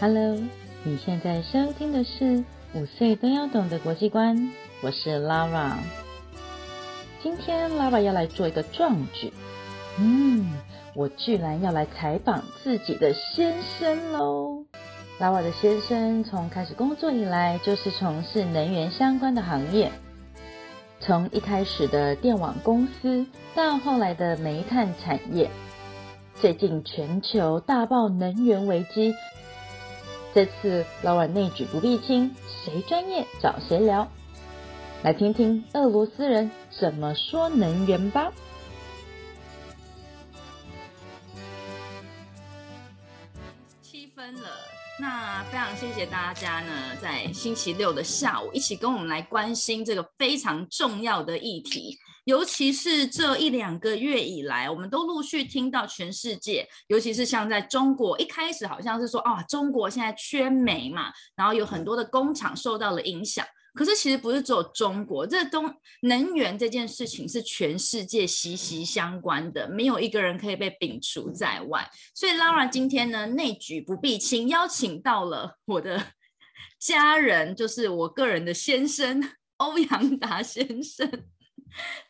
Hello，你现在收听的是五岁都要懂的国际观，我是 Lara。今天 Lara 要来做一个壮举，嗯，我居然要来采访自己的先生喽。Lara 的先生从开始工作以来就是从事能源相关的行业，从一开始的电网公司到后来的煤炭产业，最近全球大爆能源危机。这次老碗内举不避亲，谁专业找谁聊，来听听俄罗斯人怎么说能源吧。七分了，那非常谢谢大家呢，在星期六的下午一起跟我们来关心这个非常重要的议题。尤其是这一两个月以来，我们都陆续听到全世界，尤其是像在中国，一开始好像是说啊，中国现在缺煤嘛，然后有很多的工厂受到了影响。可是其实不是只有中国，这东能源这件事情是全世界息息相关的，没有一个人可以被摒除在外。所以 Laura 今天呢，内举不避亲，邀请到了我的家人，就是我个人的先生欧阳达先生。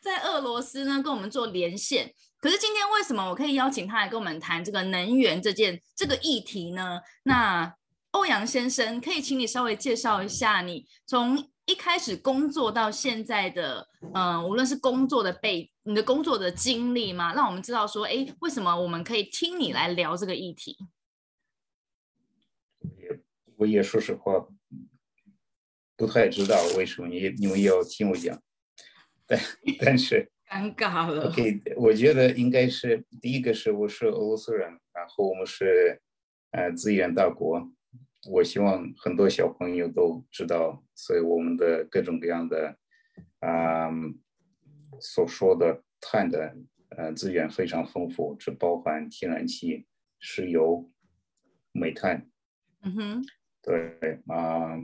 在俄罗斯呢，跟我们做连线。可是今天为什么我可以邀请他来跟我们谈这个能源这件这个议题呢？那欧阳先生，可以请你稍微介绍一下你从一开始工作到现在的，嗯，无论是工作的背，你的工作的经历吗？让我们知道说，哎，为什么我们可以听你来聊这个议题？我也说实话，不太知道为什么你你们要听我讲。但是尴尬了。OK，我觉得应该是第一个是我是俄罗斯人，然后我们是呃资源大国，我希望很多小朋友都知道，所以我们的各种各样的啊所说的碳的呃资源非常丰富，只包含天然气、石油、煤炭。嗯哼，对啊。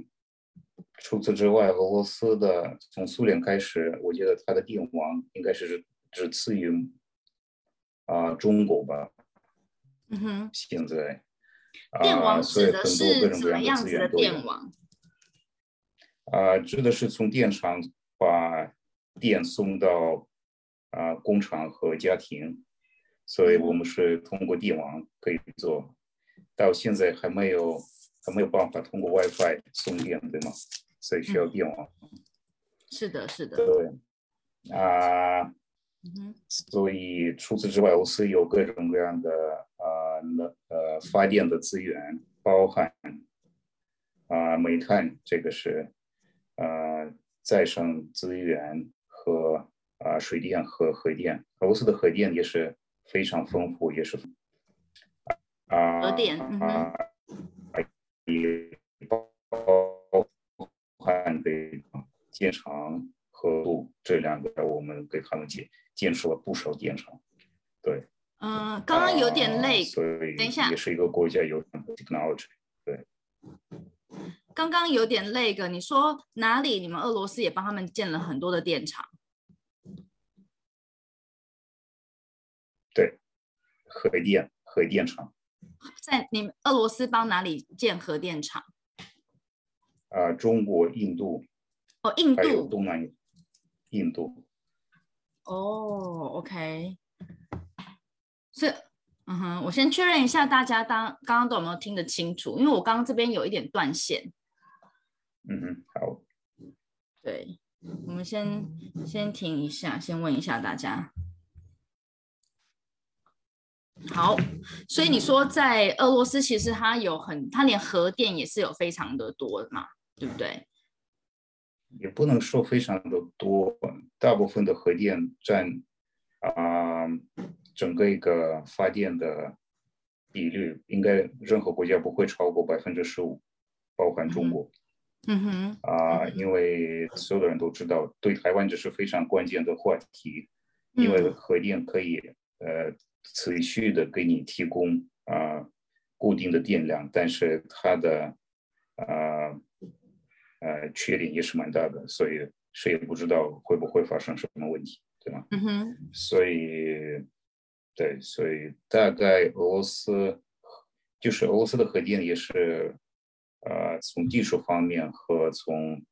除此之外，俄罗斯的从苏联开始，我觉得它的电网应该是只次于啊中国吧。嗯哼。现在，电网指的是什么样子的电网？啊，指的是从电厂把电送到啊工厂和家庭，所以我们是通过电网可以做到现在还没有还没有办法通过 WiFi 送电，对吗？所以需要电网，是的，是的，对。啊，所以除此之外，俄罗斯有各种各样的呃能呃发电的资源，包含啊煤炭，这个是呃再生资源和啊水电和核电，俄罗斯的核电也是非常丰富，也是啊核电啊也包。汉北建厂和路这两个，我们给他们建建设了不少电厂。对，嗯，刚刚有点累，所以等一下也是一个国家有 technology。对，刚刚有点累个，你说哪里？你们俄罗斯也帮他们建了很多的电厂？对，核电核电厂，在你们俄罗斯帮哪里建核电厂？啊，中国、印度，哦，印度，东南亚，印度。哦，OK，是，嗯哼，我先确认一下，大家当刚刚都有没有听得清楚？因为我刚刚这边有一点断线。嗯哼，好。对，我们先先停一下，先问一下大家。好，所以你说在俄罗斯，其实它有很，它连核电也是有非常的多嘛。对不对？也不能说非常的多，大部分的核电占啊整个一个发电的比率，应该任何国家不会超过百分之十五，包含中国。嗯哼。啊，因为所有的人都知道，对台湾这是非常关键的话题，因为核电可以呃持续的给你提供啊固定的电量，但是它的啊。呃，缺点也是蛮大的，所以谁也不知道会不会发生什么问题，对吗？嗯哼。所以对，所以大概俄罗斯就是俄罗斯的核电也是，呃，从技术方面和从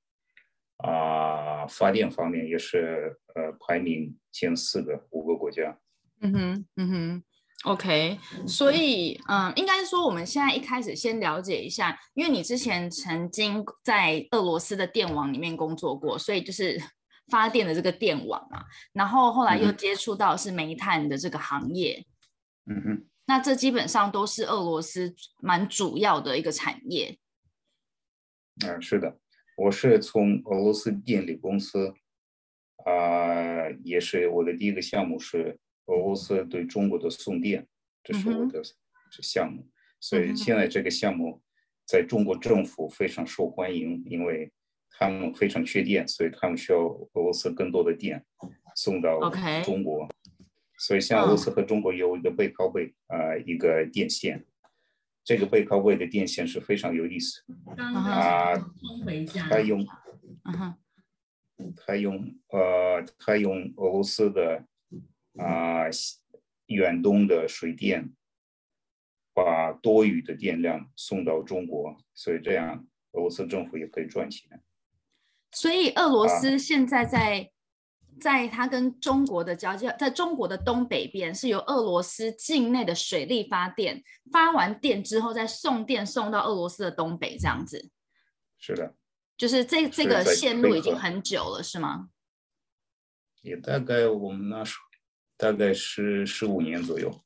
啊发电方面也是呃排名前四个五个国家。嗯哼，嗯哼。OK，所以嗯，应该说我们现在一开始先了解一下，因为你之前曾经在俄罗斯的电网里面工作过，所以就是 发电的这个电网啊，然后后来又接触到是煤炭的这个行业，嗯哼，那这基本上都是俄罗斯蛮主要的一个产业。嗯，是的，我是从俄罗斯电力公司，啊，也是我的第一个项目是。俄罗斯对中国的送电，这是我的项目，所以现在这个项目在中国政府非常受欢迎，因为他们非常缺电，所以他们需要俄罗斯更多的电送到中国。所以像俄罗斯和中国有一个背靠背啊一个电线，这个背靠背的电线是非常有意思啊，他用，他用呃他用俄罗斯的。啊，远东的水电把多余的电量送到中国，所以这样俄罗斯政府也可以赚钱。所以俄罗斯现在在在它跟中国的交界，在中国的东北边是由俄罗斯境内的水力发电，发完电之后再送电送到俄罗斯的东北，这样子。是的，就是这这个线路已经很久了，是吗？也大概我们那时候。大概是十五年左右，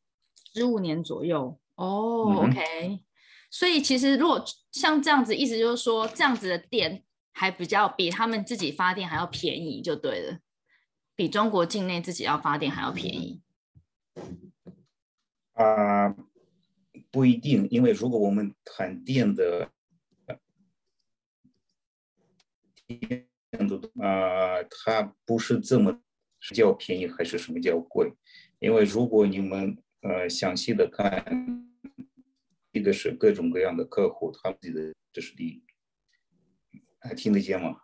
十五年左右哦，OK。所以其实如果像这样子，意思就是说，这样子的电还比较比他们自己发电还要便宜，就对了，比中国境内自己要发电还要便宜。啊，不一定，因为如果我们谈电的，电的啊，它不是这么。是叫便宜还是什么叫贵？因为如果你们呃详细的看，一个是各种各样的客户，他们的这是第一，还听得见吗？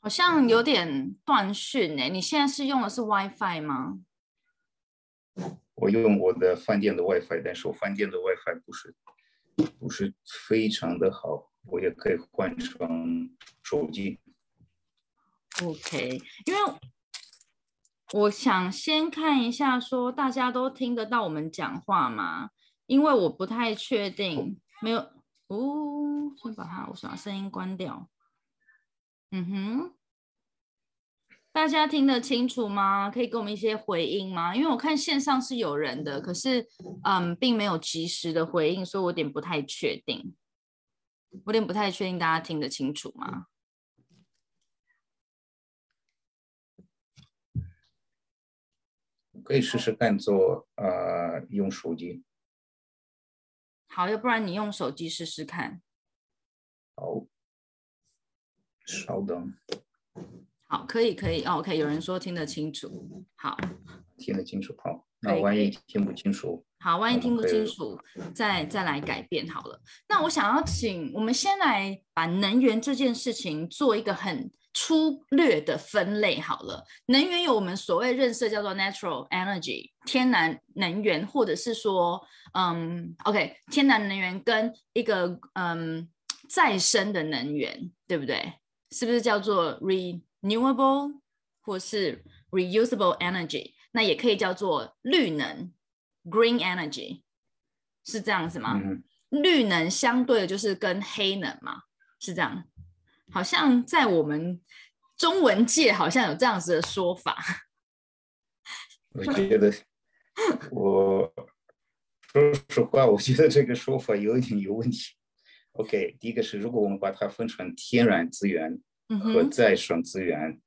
好像有点断讯呢。你现在是用的是 WiFi 吗？我用我的饭店的 WiFi，但是我饭店的 WiFi 不是不是非常的好，我也可以换成手机。OK，因为。我想先看一下，说大家都听得到我们讲话吗？因为我不太确定，没有哦。先把它，我想把声音关掉。嗯哼，大家听得清楚吗？可以给我们一些回应吗？因为我看线上是有人的，可是嗯，并没有及时的回应，所以我有点不太确定。我有点不太确定大家听得清楚吗？可以试试看做呃用手机，好，要不然你用手机试试看。好，稍等。好，可以可以，OK。有人说听得清楚，好，听得清楚，好。那万一听不清楚，好，万一听不清楚，再再来改变好了。那我想要请我们先来把能源这件事情做一个很。粗略的分类好了，能源有我们所谓认识叫做 natural energy 天然能源，或者是说，嗯，OK，天然能源跟一个嗯再生的能源，对不对？是不是叫做 renewable 或是 reusable energy？那也可以叫做绿能 green energy，是这样子吗？绿能相对的就是跟黑能嘛，是这样。好像在我们中文界，好像有这样子的说法。我觉得，我说实话，我觉得这个说法有一点有问题。OK，第一个是，如果我们把它分成天然资源和再生资源，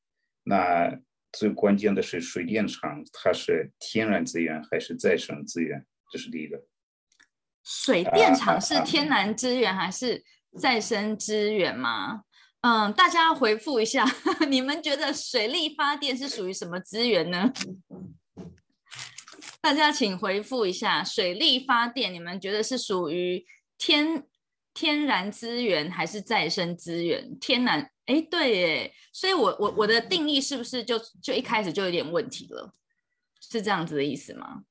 那最关键的是水电厂，它是天然资源还是再生资源？这是第一个。水电厂是天然资源还是再生资源吗？嗯，大家回复一下，你们觉得水力发电是属于什么资源呢？大家请回复一下，水力发电你们觉得是属于天天然资源还是再生资源？天然，哎，对耶，所以我我我的定义是不是就就一开始就有点问题了？是这样子的意思吗？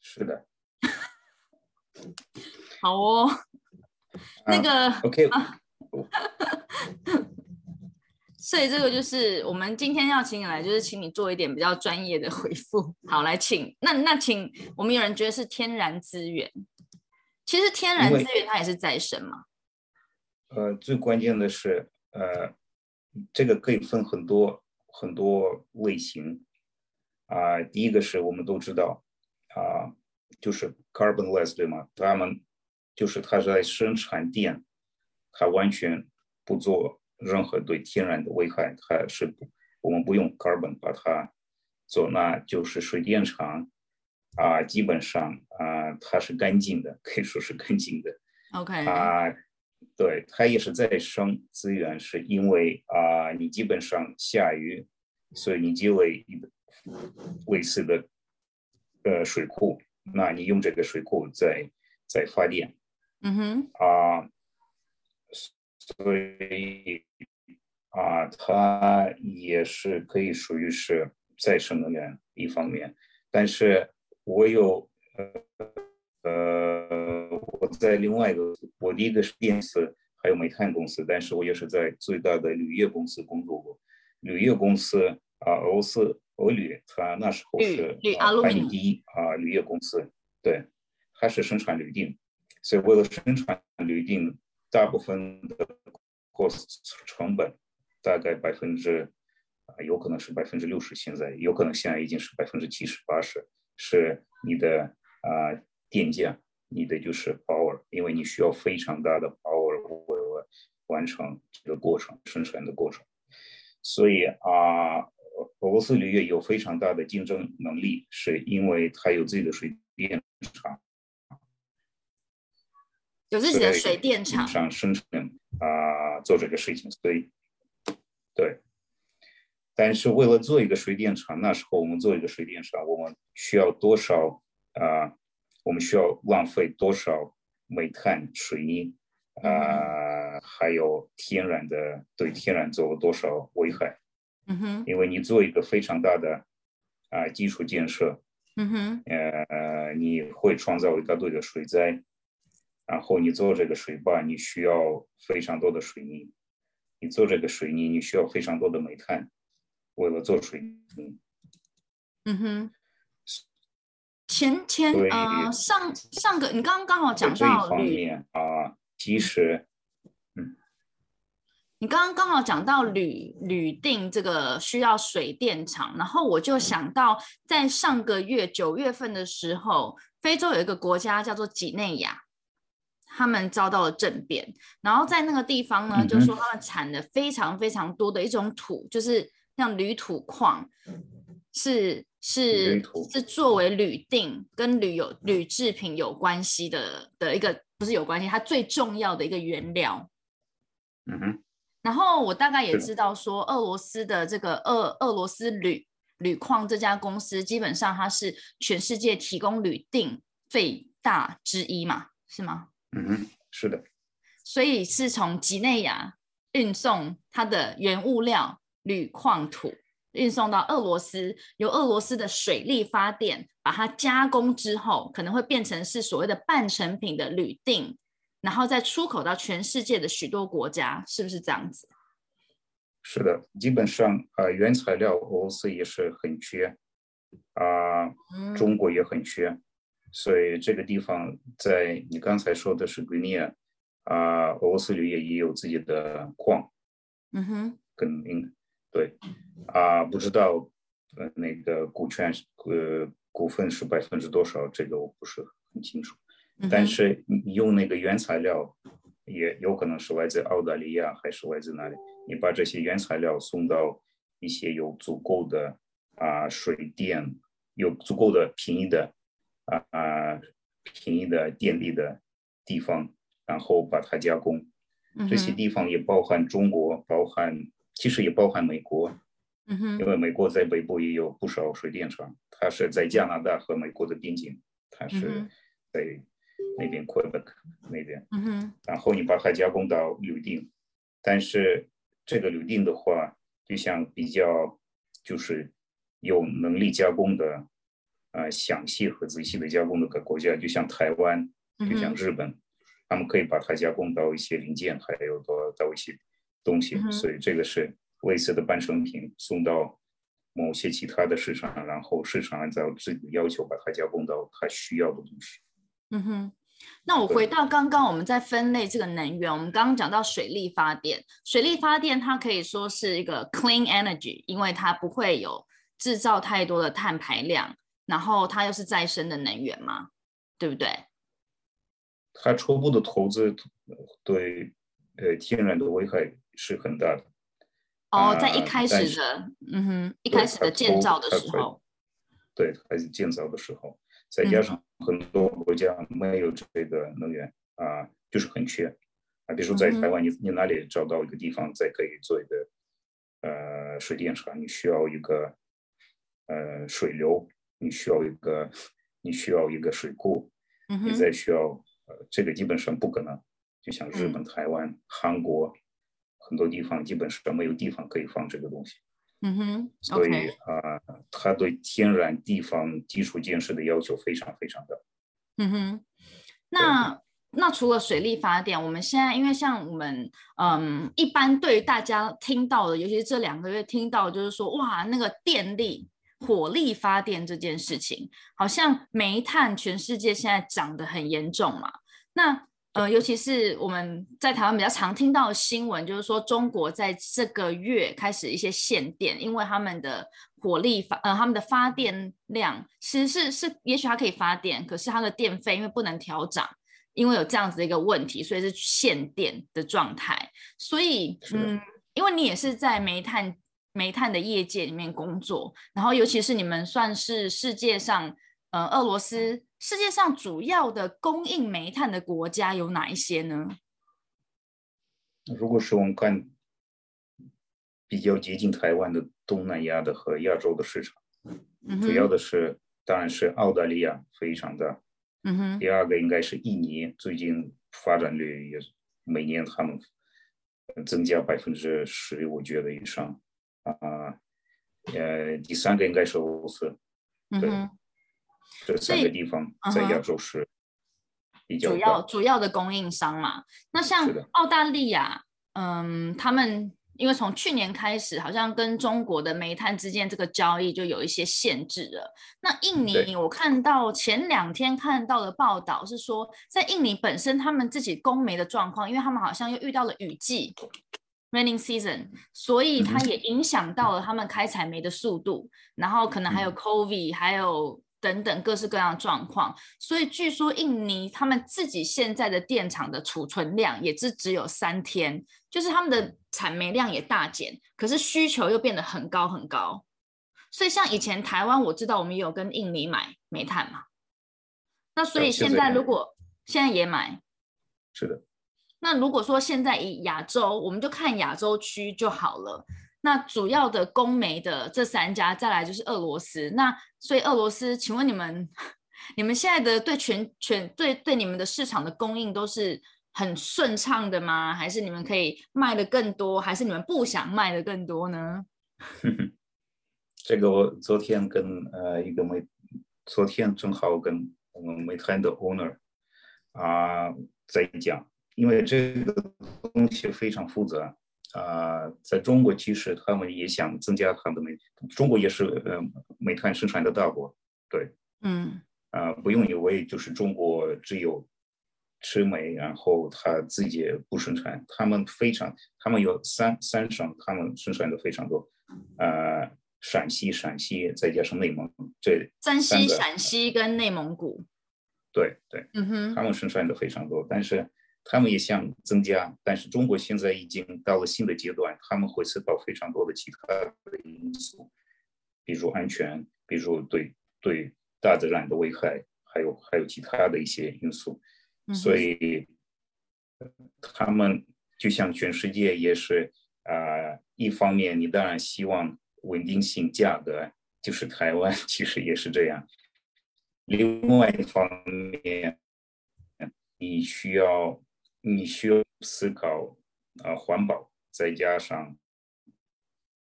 是的。好哦，那个 OK，所以这个就是我们今天要请你来，就是请你做一点比较专业的回复。好，来请那那请我们有人觉得是天然资源，其实天然资源它也是再生嘛。呃，最关键的是呃，这个可以分很多很多类型啊。第一个是我们都知道啊。就是 carbonless 对吗？他们就是他在生产电，他完全不做任何对天然的危害，它是我们不用 carbon 把它做，那就是水电厂啊，基本上啊它是干净的，可以说是干净的。OK 啊，对，它也是再生资源，是因为啊你基本上下雨，所以你积累一类似的呃水库。那你用这个水库在在发电，嗯哼，啊，所以啊，它也是可以属于是再生能源一方面，但是我有呃，我在另外一个，我第一个是电公司，还有煤炭公司，但是我也是在最大的铝业公司工作过，铝业公司啊，俄罗斯。俄铝，它那时候是排名第一啊，铝业公司，对，它是生产铝锭，所以为了生产铝锭，大部分的 cost 成本大概百分之啊，有可能是百分之六十，现在有可能现在已经是百分之七十八十，是你的啊电价，你的就是 power，因为你需要非常大的 power 为了完成这个过程生产的过程，所以啊。俄罗斯铝业有非常大的竞争能力，是因为它有自己的水电厂，有自己的水电厂上生产啊做这个事情，所以对。但是为了做一个水电厂，那时候我们做一个水电厂，我们需要多少啊？我们需要浪费多少煤炭、水泥啊？还有天然的对天然做了多少危害？嗯哼，因为你做一个非常大的啊基础建设，嗯哼，呃，你会创造一大堆的水灾，然后你做这个水坝，你需要非常多的水泥，你做这个水泥，你需要非常多的煤炭，为了做水泥。嗯哼，前前呃上上个你刚刚刚好讲到方面啊，其实。你刚刚刚好讲到铝铝锭这个需要水电厂，然后我就想到在上个月九月份的时候，非洲有一个国家叫做几内亚，他们遭到了政变，然后在那个地方呢，就说他们产的非常非常多的一种土，就是像铝土矿，是是是作为铝锭跟铝有铝制品有关系的的一个，不是有关系，它最重要的一个原料。嗯哼。然后我大概也知道说，俄罗斯的这个俄俄罗斯铝铝矿这家公司，基本上它是全世界提供铝锭最大之一嘛，是吗？嗯哼，是的。所以是从几内亚运送它的原物料铝矿土，运送到俄罗斯，由俄罗斯的水力发电把它加工之后，可能会变成是所谓的半成品的铝锭。然后再出口到全世界的许多国家，是不是这样子？是的，基本上啊，原材料俄罗斯也是很缺，啊，中国也很缺，所以这个地方在你刚才说的是圭尼亚啊，俄罗斯铝业也有自己的矿，嗯哼，跟应对啊，不知道呃那个股权呃股份是百分之多少，这个我不是很清楚。但是你用那个原材料，也有可能是来自澳大利亚还是来自哪里？你把这些原材料送到一些有足够的啊水电、有足够的便宜的啊啊便宜的电力的地方，然后把它加工。这些地方也包含中国，包含其实也包含美国。嗯哼，因为美国在北部也有不少水电厂，它是在加拿大和美国的边境，它是在。那边 Quebec 那边，嗯哼，然后你把它加工到铝锭，但是这个铝锭的话，就像比较就是有能力加工的呃详细和仔细的加工的个国家，就像台湾，就像日本，他们可以把它加工到一些零件，还有到到一些东西，所以这个是类似的半成品送到某些其他的市场，然后市场按照自己的要求把它加工到它需要的东西。嗯哼。那我回到刚刚我们在分类这个能源，我们刚刚讲到水力发电，水力发电它可以说是一个 clean energy，因为它不会有制造太多的碳排量，然后它又是再生的能源嘛，对不对？它初步的投资对呃天然的危害是很大的。哦，在一开始的，嗯哼，一开始的建造的时候，对，还是建造的时候。再加上很多国家没有这个能源啊，就是很缺啊。比如说在台湾，你你哪里找到一个地方再可以做一个呃水电厂？你需要一个呃水流，你需要一个你需要一个水库，你再需要呃这个基本上不可能。就像日本、台湾、韩国很多地方基本上没有地方可以放这个东西。嗯哼，所以啊，他对天然地方基础建设的要求非常非常的。嗯哼，那那除了水力发电，我们现在因为像我们嗯，一般对于大家听到的，尤其是这两个月听到，就是说哇，那个电力、火力发电这件事情，好像煤炭全世界现在涨得很严重嘛。那呃，尤其是我们在台湾比较常听到的新闻，就是说中国在这个月开始一些限电，因为他们的火力发呃他们的发电量其实是是，也许它可以发电，可是它的电费因为不能调涨，因为有这样子的一个问题，所以是限电的状态。所以嗯，因为你也是在煤炭煤炭的业界里面工作，然后尤其是你们算是世界上呃俄罗斯。世界上主要的供应煤炭的国家有哪一些呢？如果是我们看比较接近台湾的东南亚的和亚洲的市场，主要的是当然是澳大利亚非常大，嗯哼，第二个应该是印尼，最近发展率也每年他们增加百分之十，我觉得以上啊，呃，第三个应该是俄罗斯，对。这三个地方在亚洲是比较主要主要的供应商嘛。那像澳大利亚，嗯，他们因为从去年开始，好像跟中国的煤炭之间这个交易就有一些限制了。那印尼，我看到前两天看到的报道是说，在印尼本身他们自己供煤的状况，因为他们好像又遇到了雨季 （raining season），所以它也影响到了他们开采煤的速度。然后可能还有 COVID，还有。等等各式各样的状况，所以据说印尼他们自己现在的电厂的储存量也是只有三天，就是他们的产煤量也大减，可是需求又变得很高很高。所以像以前台湾，我知道我们有跟印尼买煤炭嘛，那所以现在如果现在也买，是的。那如果说现在以亚洲，我们就看亚洲区就好了。那主要的供煤的这三家，再来就是俄罗斯。那所以俄罗斯，请问你们，你们现在的对全全对对你们的市场的供应都是很顺畅的吗？还是你们可以卖的更多？还是你们不想卖的更多呢？这个我昨天跟呃一个煤，昨天正好跟我们煤炭的 owner 啊在讲，因为这个东西非常复杂。啊，在中国其实他们也想增加他们的煤，中国也是呃煤炭生产的大国，对，嗯，啊，不用以为就是中国只有吃煤，然后他自己不生产，他们非常，他们有三三省，他们生产的非常多，呃，陕西、陕西再加上内蒙这山西、陕西跟内蒙古，对对，嗯哼，他们生产的非常多，但是。他们也想增加，但是中国现在已经到了新的阶段，他们会受到非常多的其他的因素，比如安全，比如对对大自然的危害，还有还有其他的一些因素，所以他们就像全世界也是啊，一方面你当然希望稳定性价格，就是台湾其实也是这样，另外一方面你需要。你需要思考，啊，环保，再加上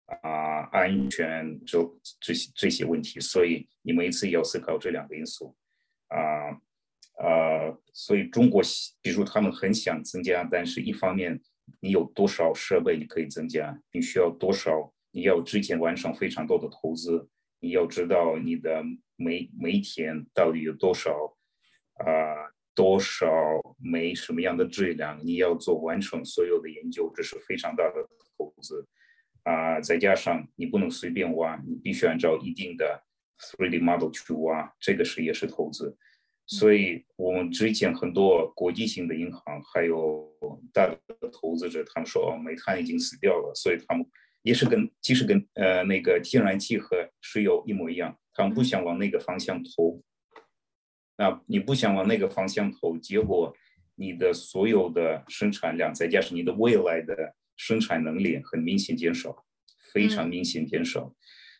啊安全这这些这些问题，所以你每一次要思考这两个因素啊啊，所以中国比如他们很想增加，但是一方面你有多少设备你可以增加，你需要多少，你要之前完成非常多的投资，你要知道你的每每一天到底有多少啊。多少煤什么样的质量，你要做完成所有的研究，这是非常大的投资啊！再加上你不能随便挖，你必须按照一定的 3D model 去挖，这个是也是投资。所以我们之前很多国际性的银行还有大的投资者，他们说哦，煤炭已经死掉了，所以他们也是跟其实跟呃那个天然气和石油一模一样，他们不想往那个方向投。那你不想往那个方向投，结果你的所有的生产量，再加上你的未来的生产能力，很明显减少，非常明显减少。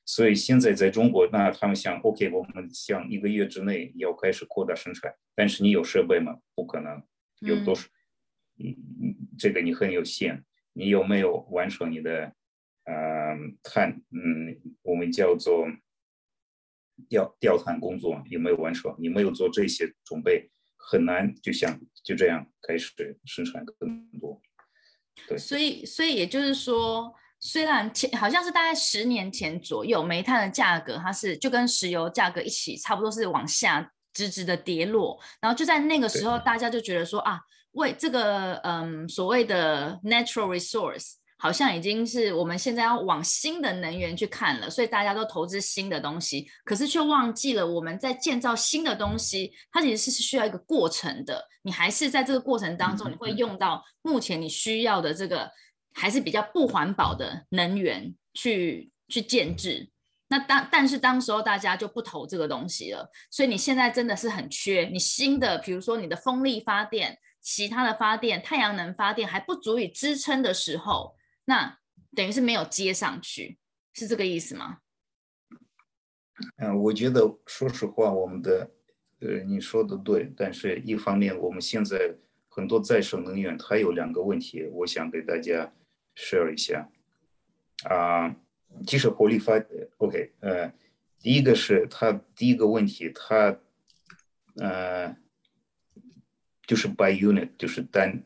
所以现在在中国，那他们想，OK，我们想一个月之内要开始扩大生产，但是你有设备吗？不可能，有多少？这个你很有限。你有没有完成你的，呃，碳？嗯，我们叫做。调调探工作有没有完成？你没有做这些准备，很难就想就这样开始生产更多。对，所以所以也就是说，虽然前好像是大概十年前左右，煤炭的价格它是就跟石油价格一起差不多是往下直直的跌落，然后就在那个时候，大家就觉得说啊，为这个嗯所谓的 natural resource。好像已经是我们现在要往新的能源去看了，所以大家都投资新的东西，可是却忘记了我们在建造新的东西，它其实是需要一个过程的。你还是在这个过程当中，你会用到目前你需要的这个还是比较不环保的能源去去建制。那当但是当时候大家就不投这个东西了，所以你现在真的是很缺你新的，比如说你的风力发电、其他的发电、太阳能发电还不足以支撑的时候。那等于是没有接上去，是这个意思吗？嗯，我觉得说实话，我们的呃，你说的对，但是一方面，我们现在很多再生能源它有两个问题，我想给大家 share 一下。啊，即使火力发，OK，呃，第一个是它第一个问题，它呃，就是 by unit，就是单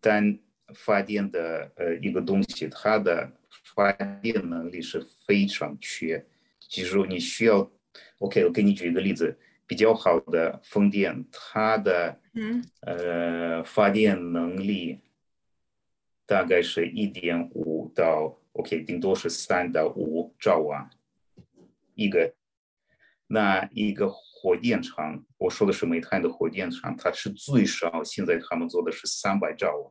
单。发电的呃一个东西，它的发电能力是非常缺。就是说你需要，OK，我给你举一个例子，比较好的风电，它的嗯呃发电能力大概是一点五到 OK，顶多是三到五兆瓦一个。那一个火电厂，我说的是煤炭的火电厂，它是最少现在他们做的是三百兆瓦。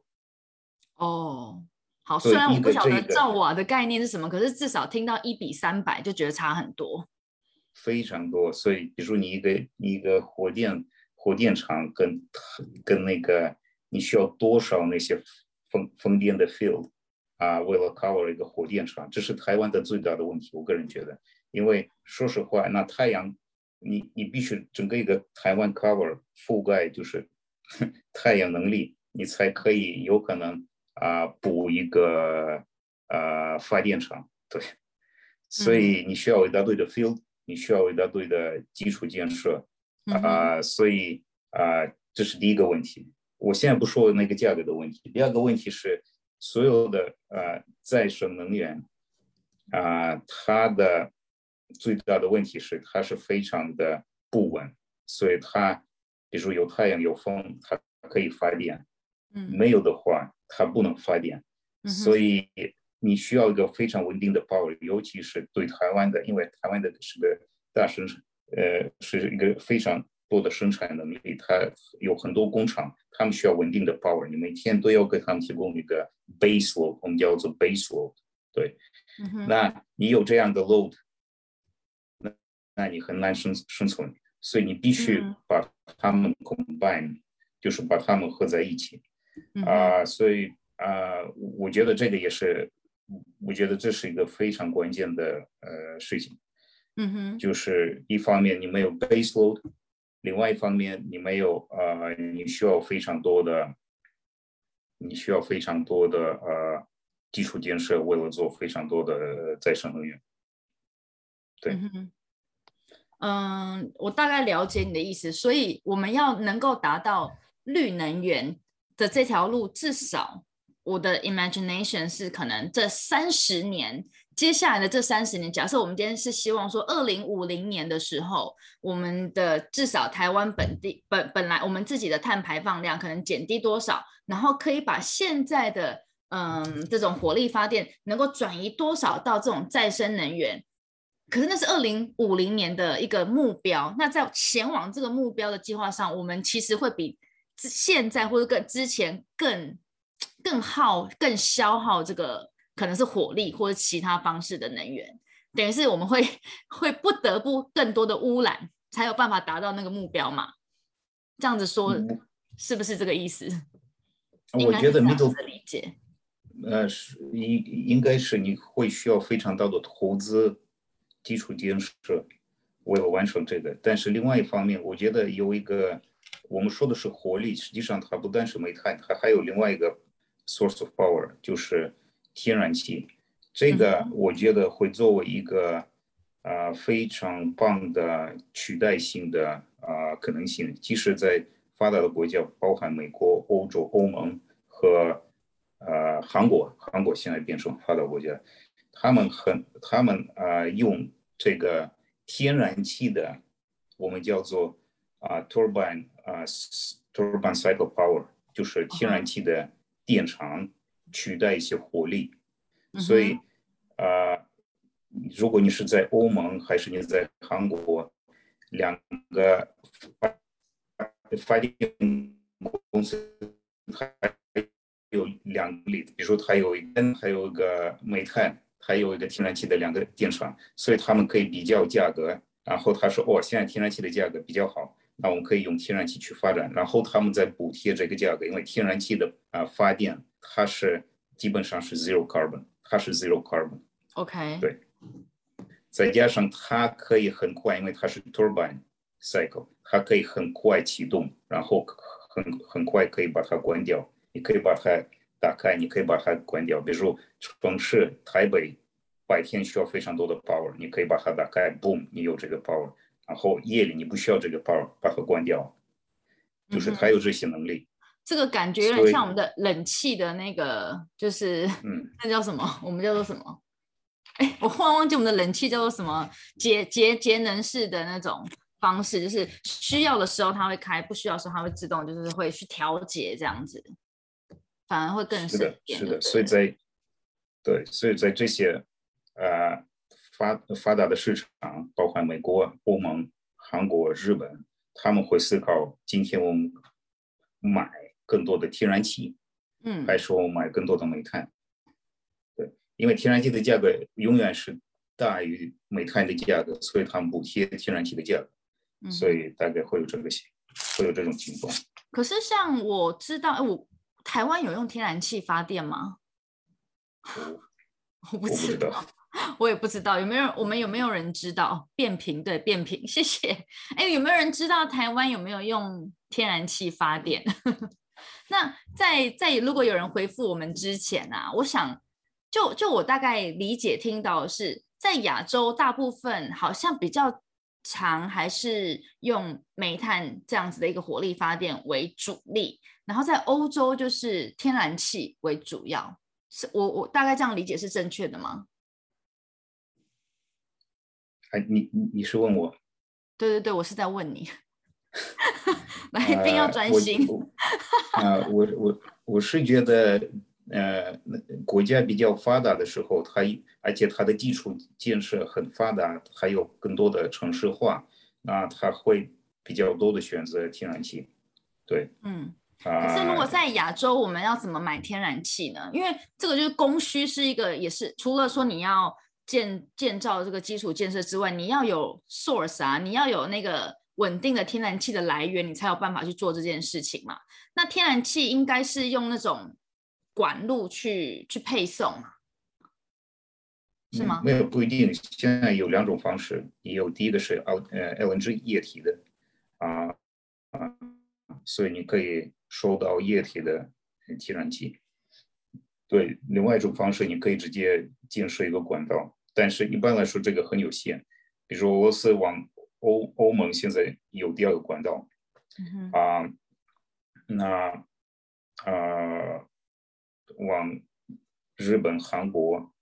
哦，好，虽然我不晓得兆瓦的概念是什么，可是至少听到一比三百就觉得差很多，非常多。所以，比如说你一个一个火电火电厂跟跟那个你需要多少那些风风电的 field 啊，为了 cover 一个火电厂，这是台湾的最大的问题。我个人觉得，因为说实话，那太阳你你必须整个一个台湾 cover 覆盖就是 太阳能力，你才可以有可能。啊，补一个呃发电厂，对，所以你需要一大堆的 field，你需要一大堆的基础建设啊，所以啊，这是第一个问题。我现在不说那个价格的问题，第二个问题是所有的呃再生能源啊，它的最大的问题是它是非常的不稳，所以它比如说有太阳有风，它可以发电，嗯，没有的话。它不能发电，所以你需要一个非常稳定的 power，尤其是对台湾的，因为台湾的是个大生产，呃，是一个非常多的生产能力，它有很多工厂，他们需要稳定的 power，你每天都要给他们提供一个 base load，我们叫做 base load，对，那你有这样的 load，那那你很难生生存，所以你必须把他们 combine，就是把他们合在一起。啊，所以啊，我觉得这个也是，我觉得这是一个非常关键的呃事情。嗯哼，就是一方面你没有 base load，另外一方面你没有啊，你需要非常多的，你需要非常多的呃基础建设，为了做非常多的再生能源。对，嗯，我大概了解你的意思，所以我们要能够达到绿能源的这条路，至少我的 imagination 是可能这三十年。接下来的这三十年，假设我们今天是希望说，二零五零年的时候，我们的至少台湾本地本本来我们自己的碳排放量可能减低多少，然后可以把现在的嗯这种火力发电能够转移多少到这种再生能源，可是那是二零五零年的一个目标。那在前往这个目标的计划上，我们其实会比现在或者更之前更更耗更消耗这个。可能是火力或者其他方式的能源，等于是我们会 会不得不更多的污染，才有办法达到那个目标嘛？这样子说是不是这个意思？我觉得 middle 的理解，呃，是应应该是你会需要非常大的投资基础建设，为了完成这个。但是另外一方面，我觉得有一个我们说的是活力，实际上它不单是煤炭，它还有另外一个 source of power，就是。天然气，这个我觉得会作为一个啊非常棒的取代性的啊可能性。即使在发达的国家，包含美国、欧洲、欧盟和呃韩国，韩国现在变成发达国家，他们很他们啊用这个天然气的，我们叫做啊 turbine 啊 turbine cycle power，就是天然气的电厂。取代一些火力，所以啊，如果你是在欧盟还是你在韩国，两个发发电公司还有两个例子，比如说它有一根，还有一个煤炭，还有一个天然气的两个电厂，所以他们可以比较价格。然后他说：“哦，现在天然气的价格比较好，那我们可以用天然气去发展。”然后他们再补贴这个价格，因为天然气的啊发电。它是基本上是 zero carbon，它是 zero carbon。OK。对，再加上它可以很快，因为它是 turbine cycle，它可以很快启动，然后很很快可以把它关掉。你可以把它打开，你可以把它关掉。比如说城市台北白天需要非常多的 power，你可以把它打开，boom，你有这个 power。然后夜里你不需要这个 power，把它关掉，就是它有这些能力。这个感觉有点像我们的冷气的那个，就是嗯 那叫什么？我们叫做什么？哎，我忽然忘记我们的冷气叫做什么？节节节能式的那种方式，就是需要的时候它会开，不需要的时候它会自动就是会去调节这样子，反而会更是的，是的。所以在对，所以在这些呃发发达的市场，包括美国、欧盟、韩国、日本，他们会思考今天我们买。更多的天然气，嗯，还是我买更多的煤炭，对，因为天然气的价格永远是大于煤炭的价格，所以他们补贴天然气的价格，所以大概会有这个情，会有这种情况。可是像我知道，我台湾有用天然气发电吗？我不知道，我也不知道有没有我们有没有人知道变频？对，变频，谢谢。哎，有没有人知道台湾有没有用天然气发电？那在在如果有人回复我们之前啊，我想就就我大概理解听到的是在亚洲大部分好像比较长还是用煤炭这样子的一个火力发电为主力，然后在欧洲就是天然气为主要，是我我大概这样理解是正确的吗？哎，你你你是问我？对对对，我是在问你。来宾要专心。啊，我我我是觉得，呃，国家比较发达的时候，它而且它的基础建设很发达，还有更多的城市化，那它会比较多的选择天然气。对，嗯。可是如果在亚洲，我们要怎么买天然气呢？因为这个就是供需是一个，也是除了说你要建建造这个基础建设之外，你要有 source 啊，你要有那个。稳定的天然气的来源，你才有办法去做这件事情嘛？那天然气应该是用那种管路去去配送，是吗？没有不一定，现在有两种方式，也有第一个是 L 呃 LNG 液体的啊啊，所以你可以收到液体的天然气。对，另外一种方式，你可以直接建设一个管道，但是一般来说这个很有限。比如说俄罗斯往欧欧盟现在有第二个管道，啊，那啊往日本、韩国，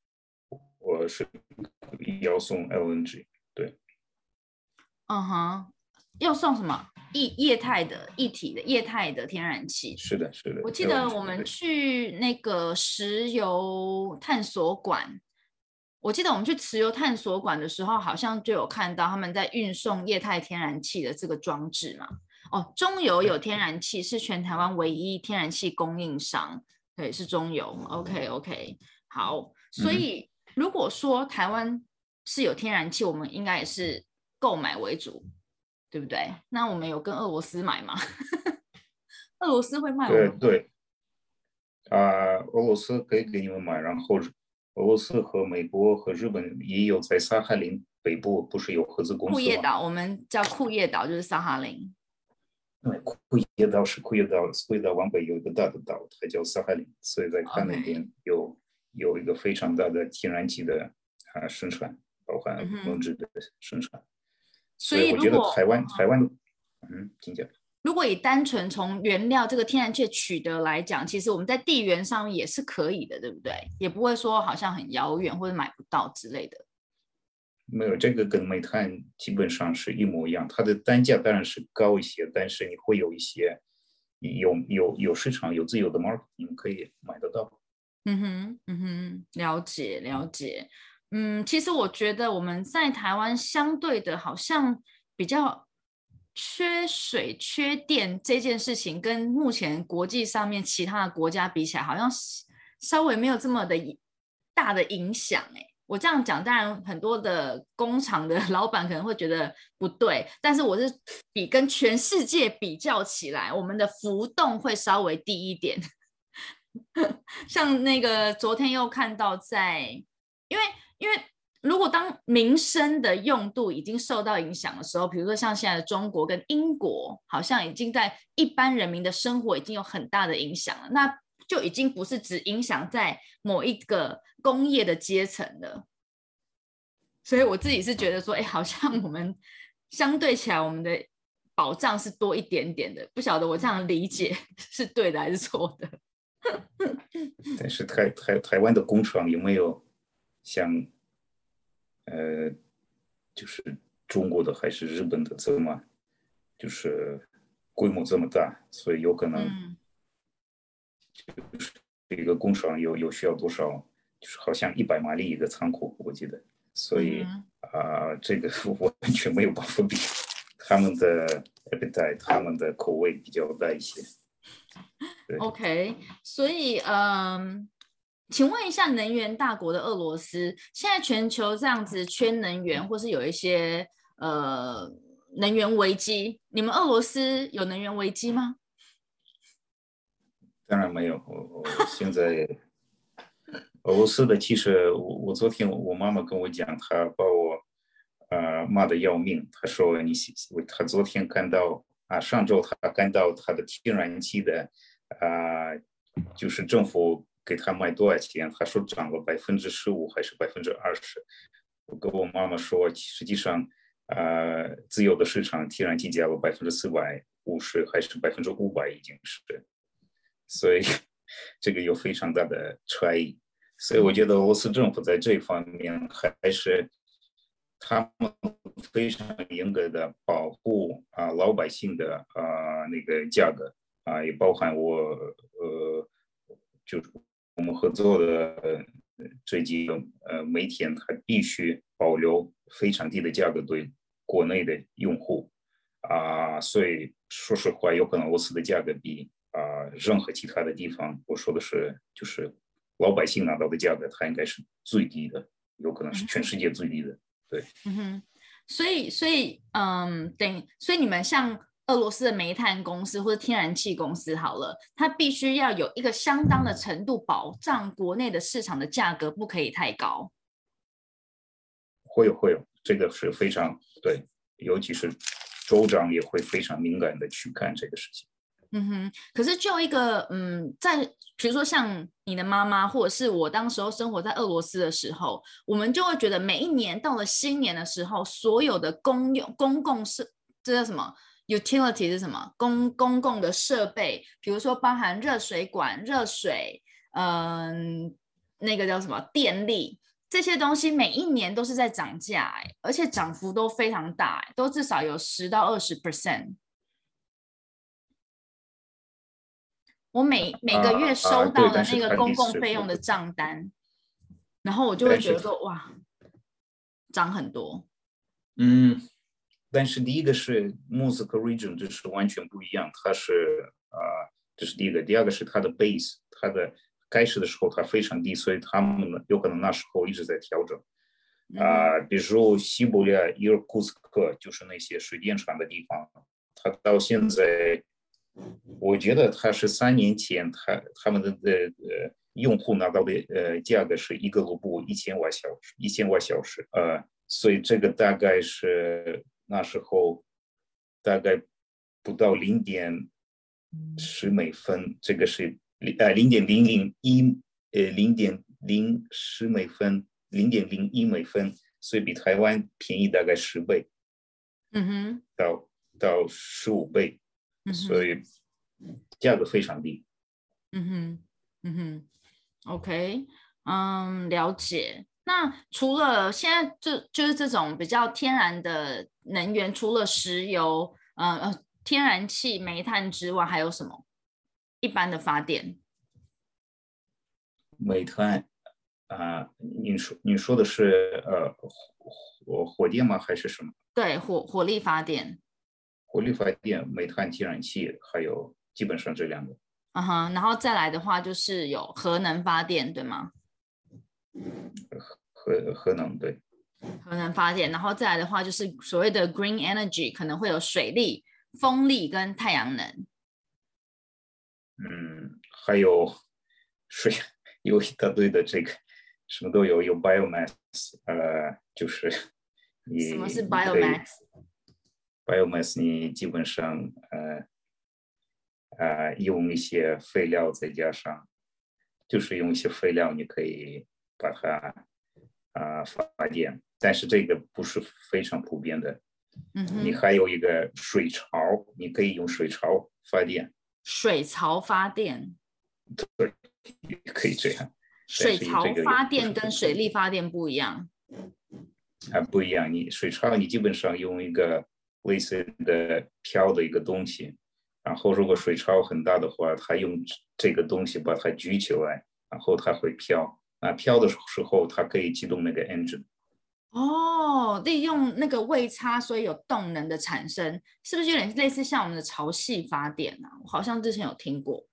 我是要送 LNG，对。嗯哼，要送什么？液液态的、液体的、液态的天然气。是的，是的。我记得我们去那个石油探索馆，我记得我们去石油探索馆的时候，好像就有看到他们在运送液态天然气的这个装置嘛。哦，中油有天然气，是全台湾唯一天然气供应商。对，是中油。OK，OK，好。所以如果说台湾是有天然气，我们应该也是购买为主。对不对？那我们有跟俄罗斯买吗？俄罗斯会卖对对，啊，俄罗斯可以给你们买，然后俄罗斯和美国和日本也有在萨哈林北部不是有合资公司库页岛，我们叫库页岛，就是萨哈林。对，库页岛是库页岛，库页岛往北有一个大的岛，它叫萨哈林，所以在它那边有有一个非常大的天然气的啊生产，包含木质的生产。所以，我觉得台湾台湾，嗯，听讲。如果以单纯从原料这个天然气取得来讲，其实我们在地缘上面也是可以的，对不对？也不会说好像很遥远或者买不到之类的。没有，这个跟煤炭基本上是一模一样，它的单价当然是高一些，但是你会有一些有有有市场有自由的 market，你们可以买得到。嗯哼，嗯哼，了解了解。嗯，其实我觉得我们在台湾相对的，好像比较缺水、缺电这件事情，跟目前国际上面其他的国家比起来，好像稍微没有这么的大的影响。哎，我这样讲，当然很多的工厂的 老板可能会觉得不对，但是我是比跟全世界比较起来，我们的浮动会稍微低一点。像那个昨天又看到在，因为。因为如果当民生的用度已经受到影响的时候，比如说像现在的中国跟英国，好像已经在一般人民的生活已经有很大的影响了，那就已经不是只影响在某一个工业的阶层了。所以我自己是觉得说，哎，好像我们相对起来，我们的保障是多一点点的。不晓得我这样理解 是对的还是错的？但是台台台湾的工厂有没有？像，呃，就是中国的还是日本的这么，就是规模这么大，所以有可能，就是一个工厂有有需要多少，就是好像一百马力一个仓库，我记得，所以啊，这个完全没有办法比，他们的 appetite，他们的口味比较大一些。OK，所以嗯。请问一下，能源大国的俄罗斯，现在全球这样子缺能源，或是有一些呃能源危机，你们俄罗斯有能源危机吗？当然没有，我我现在俄罗斯的，其实我我昨天我妈妈跟我讲，她把我呃骂的要命，她说你她昨天看到啊，上周她看到她的天然气的啊，就是政府。给他卖多少钱？他说涨了百分之十五还是百分之二十？我跟我妈妈说，实际上，呃，自由的市场天然气价了百分之四百五十还是百分之五百已经是，所以这个有非常大的差异。所以我觉得俄罗斯政府在这方面还是他们非常严格的保护啊老百姓的啊那个价格啊，也包含我呃就是。我们合作的这几个呃煤田，它必须保留非常低的价格对国内的用户啊，所以说实话，有可能俄罗斯的价格比啊任何其他的地方，我说的是就是老百姓拿到的价格，它应该是最低的，有可能是全世界最低的。对，嗯哼，所以所以嗯，等所以你们像。俄罗斯的煤炭公司或者天然气公司，好了，它必须要有一个相当的程度保障国内的市场的价格，不可以太高。会有会有，这个是非常对，尤其是州长也会非常敏感的去看这个事情。嗯哼，可是就一个嗯，在比如说像你的妈妈，或者是我当时候生活在俄罗斯的时候，我们就会觉得每一年到了新年的时候，所有的公用公共是这叫什么 utility 是什么公公共的设备，比如说包含热水管、热水，嗯，那个叫什么电力。这些东西每一年都是在涨价，哎，而且涨幅都非常大，哎，都至少有十到二十 percent。我每每个月收到的那个公共费用的账单，然后我就会觉得说，哇，涨很多。嗯，但是第一个是 Moscow region，这是完全不一样，它是啊，这是第一个，第二个是它的 base，它的。开始的时候它非常低，所以他们有可能那时候一直在调整啊。比如西伯利亚伊尔库斯克，就是那些水电厂的地方，它到现在，我觉得它是三年前，它他们的呃呃用户拿到的呃价格是一个卢布一千瓦小时，一千瓦小时呃，所以这个大概是那时候大概不到零点十美分，这个是。呃，零点零零一，呃，零点零十美分，零点零一美分，所以比台湾便宜大概十倍，嗯哼，到到十五倍，所以价格非常低。嗯哼，嗯哼，OK，嗯，了解。那除了现在就就是这种比较天然的能源，除了石油，呃呃，天然气、煤炭之外，还有什么？一般的发电，煤炭啊，你说你说的是呃火火电吗？还是什么？对，火火力发电，火力发电、煤炭、天然气，还有基本上这两个。嗯哼，然后再来的话就是有核能发电，对吗？核核能对，核能发电，然后再来的话就是所谓的 green energy，可能会有水力、风力跟太阳能。嗯，还有水，有一大堆的这个，什么都有，有 biomass，呃，就是你什么是 biomass？biomass 你基本上呃呃用一些废料再加上，就是用一些废料，你可以把它啊发电，但是这个不是非常普遍的。嗯你还有一个水槽，你可以用水槽发电。水槽发电，对，可以这样。水槽发电跟水力发电不一样。啊，不一样。你水槽，你基本上用一个类似的漂的一个东西，然后如果水槽很大的话，它用这个东西把它举起来，然后它会漂。啊，漂的时候它可以启动那个 engine。哦，利用那个位差，所以有动能的产生，是不是有点类似像我们的潮汐发电啊？我好像之前有听过。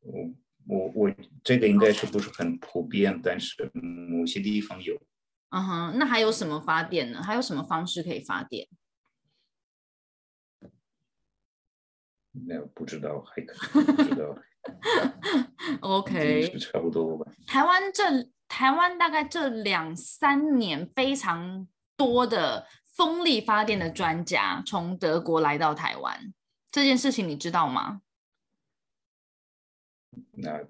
我我我，这个应该是不是很普遍，但是某些地方有。嗯哼，那还有什么发电呢？还有什么方式可以发电？那不知道，还可以不知道。OK，差不多吧。台湾这。台湾大概这两三年非常多的风力发电的专家从德国来到台湾，这件事情你知道吗？那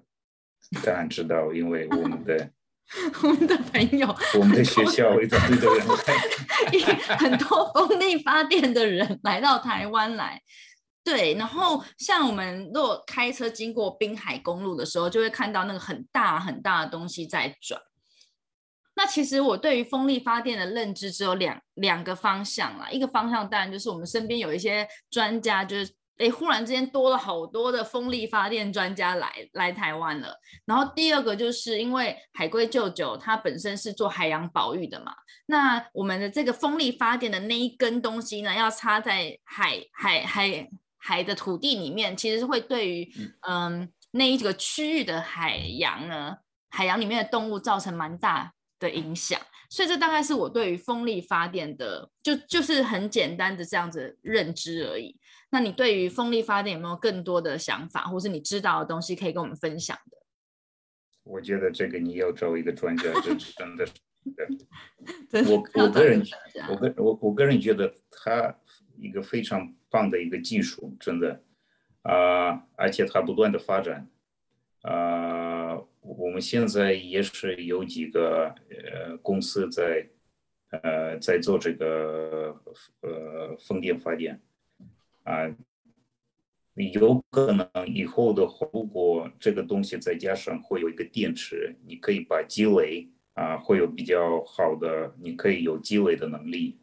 当然知道，因为我们的 我们的朋友，我们的学校一大堆的人，很多风力发电的人来到台湾来。对，然后像我们如果开车经过滨海公路的时候，就会看到那个很大很大的东西在转。那其实我对于风力发电的认知只有两两个方向啦，一个方向当然就是我们身边有一些专家，就是哎，忽然之间多了好多的风力发电专家来来台湾了。然后第二个就是因为海龟舅舅他本身是做海洋保育的嘛，那我们的这个风力发电的那一根东西呢，要插在海海海。海的土地里面，其实是会对于嗯那一个区域的海洋呢，海洋里面的动物造成蛮大的影响。所以这大概是我对于风力发电的，就就是很简单的这样子认知而已。那你对于风力发电有没有更多的想法，或是你知道的东西可以跟我们分享的？我觉得这个你要找一个专家，这真的，我我个人，我个我我个人觉得他一个非常。棒的一个技术，真的，啊，而且它不断的发展，啊，我们现在也是有几个呃公司在呃在做这个呃风电发电，啊，有可能以后的话，如果这个东西再加上会有一个电池，你可以把积累啊会有比较好的，你可以有积累的能力。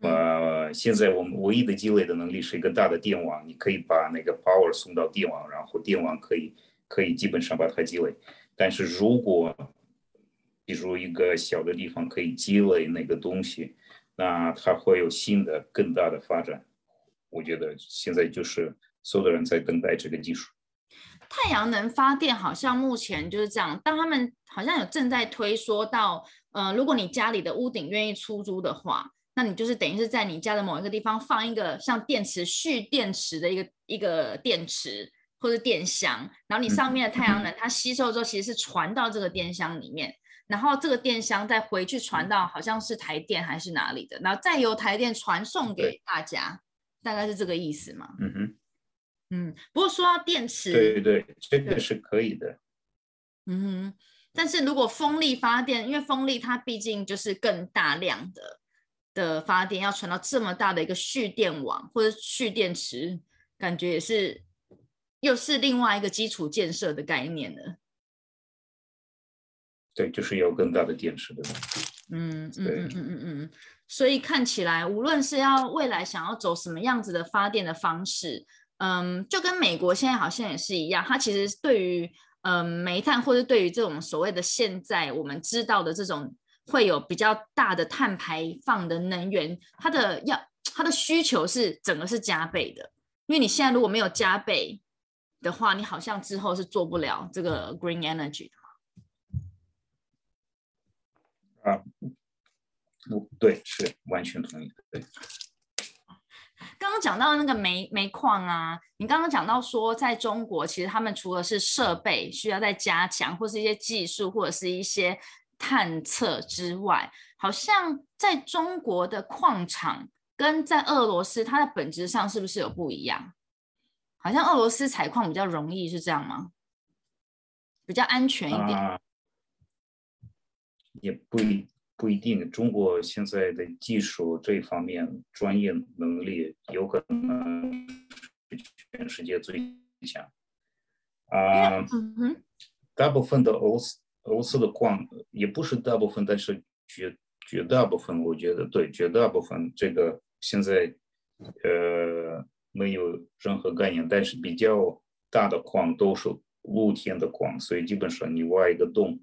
呃，现在我们唯一的积累的能力是一个大的电网，你可以把那个 power 送到电网，然后电网可以可以基本上把它积累。但是如果比如一个小的地方可以积累那个东西，那它会有新的更大的发展。我觉得现在就是所有的人在等待这个技术。太阳能发电好像目前就是这样，但他们好像有正在推说到，呃，如果你家里的屋顶愿意出租的话。那你就是等于是在你家的某一个地方放一个像电池蓄电池的一个一个电池或者电箱，然后你上面的太阳能它吸收之后其实是传到这个电箱里面，然后这个电箱再回去传到好像是台电还是哪里的，然后再由台电传送给大家，大概是这个意思嘛？嗯哼，嗯，不过说到电池，对对，这个是可以的。嗯哼，但是如果风力发电，因为风力它毕竟就是更大量的。的发电要传到这么大的一个蓄电网或者蓄电池，感觉也是又是另外一个基础建设的概念了。对，就是有更大的电池的。嗯嗯嗯嗯嗯嗯。所以看起来，无论是要未来想要走什么样子的发电的方式，嗯，就跟美国现在好像也是一样，它其实对于嗯煤炭或者对于这种所谓的现在我们知道的这种。会有比较大的碳排放的能源，它的要它的需求是整个是加倍的，因为你现在如果没有加倍的话，你好像之后是做不了这个 green energy 的啊，不对，是完全同意。对，刚刚讲到那个煤煤矿啊，你刚刚讲到说，在中国其实他们除了是设备需要再加强，或是一些技术，或者是一些。探测之外，好像在中国的矿场跟在俄罗斯，它的本质上是不是有不一样？好像俄罗斯采矿比较容易，是这样吗？比较安全一点？也不一不一定。中国现在的技术这一方面专业能力有可能全世界最强啊。大部分的俄罗斯。俄罗斯的矿也不是大部分，但是绝绝大部分，我觉得对绝大部分这个现在呃没有任何概念，但是比较大的矿都是露天的矿，所以基本上你挖一个洞，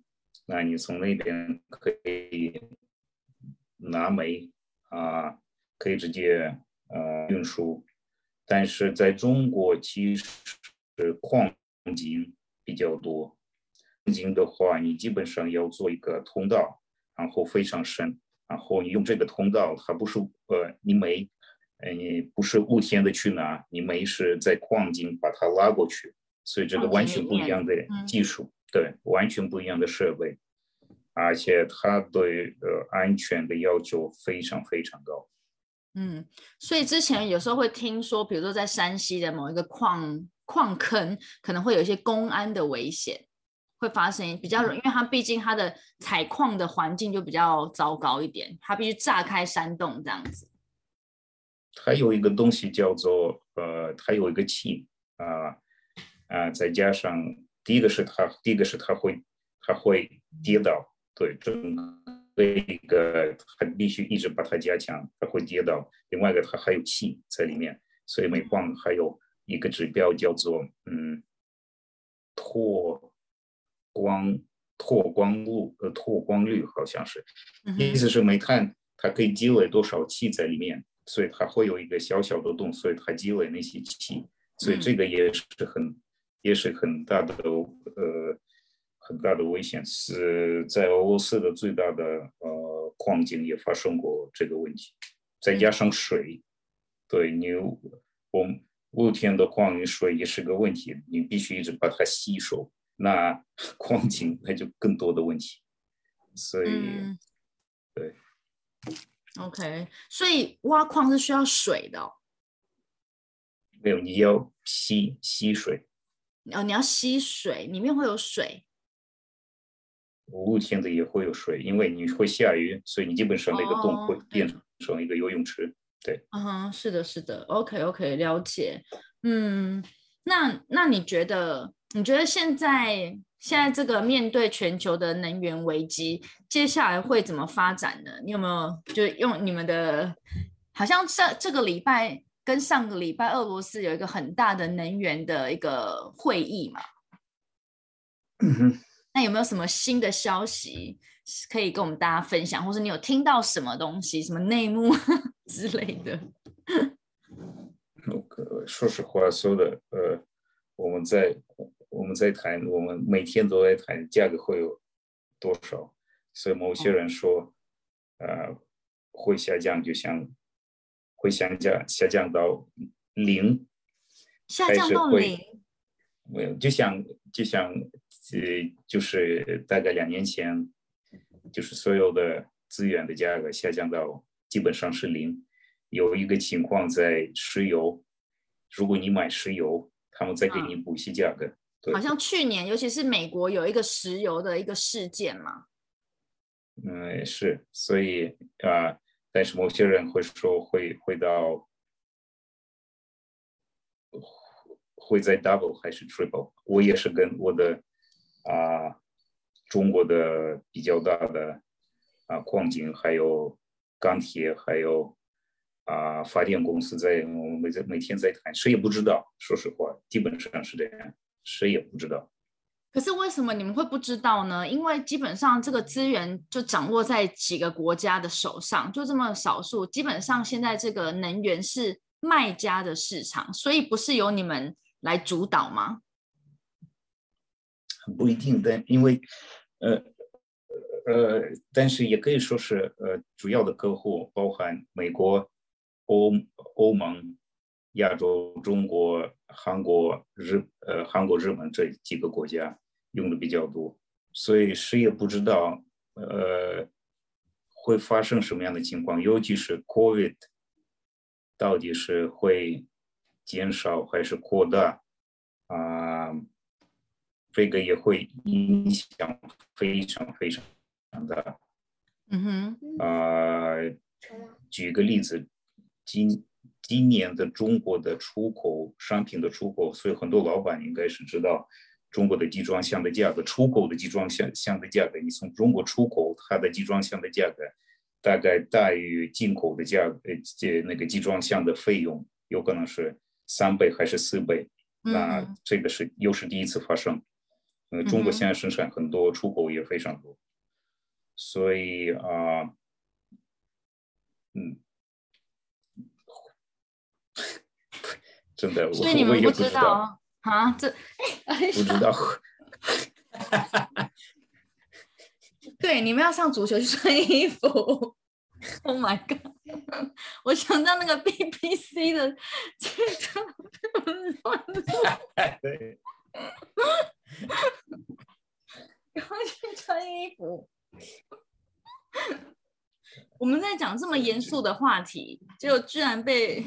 那你从那边可以拿煤啊，可以直接呃运输，但是在中国其实矿井比较多。井的话，你基本上要做一个通道，然后非常深，然后你用这个通道，它不是呃，你没，呃，不是露天的去拿，你没是在矿井把它拉过去，所以这个完全不一样的技术，对，完全不一样的设备，而且它对呃安全的要求非常非常高。嗯，所以之前有时候会听说，比如说在山西的某一个矿矿坑，可能会有一些公安的危险。会发生比较，因为它毕竟它的采矿的环境就比较糟糕一点，它必须炸开山洞这样子。还有一个东西叫做呃，还有一个气啊啊，再加上第一个是它，第一个是它会它会跌倒，对，整个一个它必须一直把它加强，它会跌倒。另外一个它还有气在里面，所以煤矿还有一个指标叫做嗯脱。光透光路呃透光率好像是，意思是煤炭它可以积累多少气在里面，所以它会有一个小小的洞，所以它积累那些气，所以这个也是很也是很大的呃很大的危险，是在俄罗斯的最大的呃矿井也发生过这个问题，再加上水，对你我们露天的矿井水也是个问题，你必须一直把它吸收。那 矿井那就更多的问题，所以对，OK，所以挖矿是需要水的。没有，你要吸吸水。哦，你要吸水，里面会有水。露天的也会有水，因为你会下雨，所以你基本上那个洞会变成一个游泳池。对，嗯哼，是的，是的。OK，OK，了解。嗯，那那你觉得，你觉得现在现在这个面对全球的能源危机，接下来会怎么发展呢？你有没有就用你们的，好像上这个礼拜跟上个礼拜，俄罗斯有一个很大的能源的一个会议嘛？嗯哼。那有没有什么新的消息可以跟我们大家分享，或是你有听到什么东西、什么内幕 之类的？那个说实话，说的呃，我们在我们在谈，我们每天都在谈价格会有多少，所以某些人说，呃，会下降，就像会下降下降到零，下降到零，没有，就像就像。呃，就是大概两年前，就是所有的资源的价格下降到基本上是零。有一个情况在石油，如果你买石油，他们再给你补息价格。好像去年，尤其是美国有一个石油的一个事件嘛。嗯，是，所以啊，但是某些人会说会会到。会在 double 还是 triple？我也是跟我的。啊，中国的比较大的啊矿井，还有钢铁，还有啊发电公司，在我们每在每天在谈，谁也不知道。说实话，基本上是这样，谁也不知道。可是为什么你们会不知道呢？因为基本上这个资源就掌握在几个国家的手上，就这么少数。基本上现在这个能源是卖家的市场，所以不是由你们来主导吗？不一定，但因为，呃，呃，但是也可以说是，呃，主要的客户包含美国、欧欧盟、亚洲、中国、韩国、日呃韩国、日本这几个国家用的比较多，所以谁也不知道，呃，会发生什么样的情况，尤其是 COVID，到底是会减少还是扩大啊？这个也会影响非常非常大。嗯哼。啊，举个例子，今今年的中国的出口商品的出口，所以很多老板应该是知道中国的集装箱的价格，出口的集装箱箱的价格，你从中国出口它的集装箱的价格，大概大于进口的价，呃，这那个集装箱的费用有可能是三倍还是四倍，那这个是又是第一次发生。呃，中国现在生产很多，出口也非常多，所以啊，嗯，真的，所以你们不知道啊？这 不知道，对，你们要上足球去穿衣服。Oh my god！我想到那个 BBC 的这个乱对。赶快去穿衣服。我们在讲这么严肃的话题，结果居然被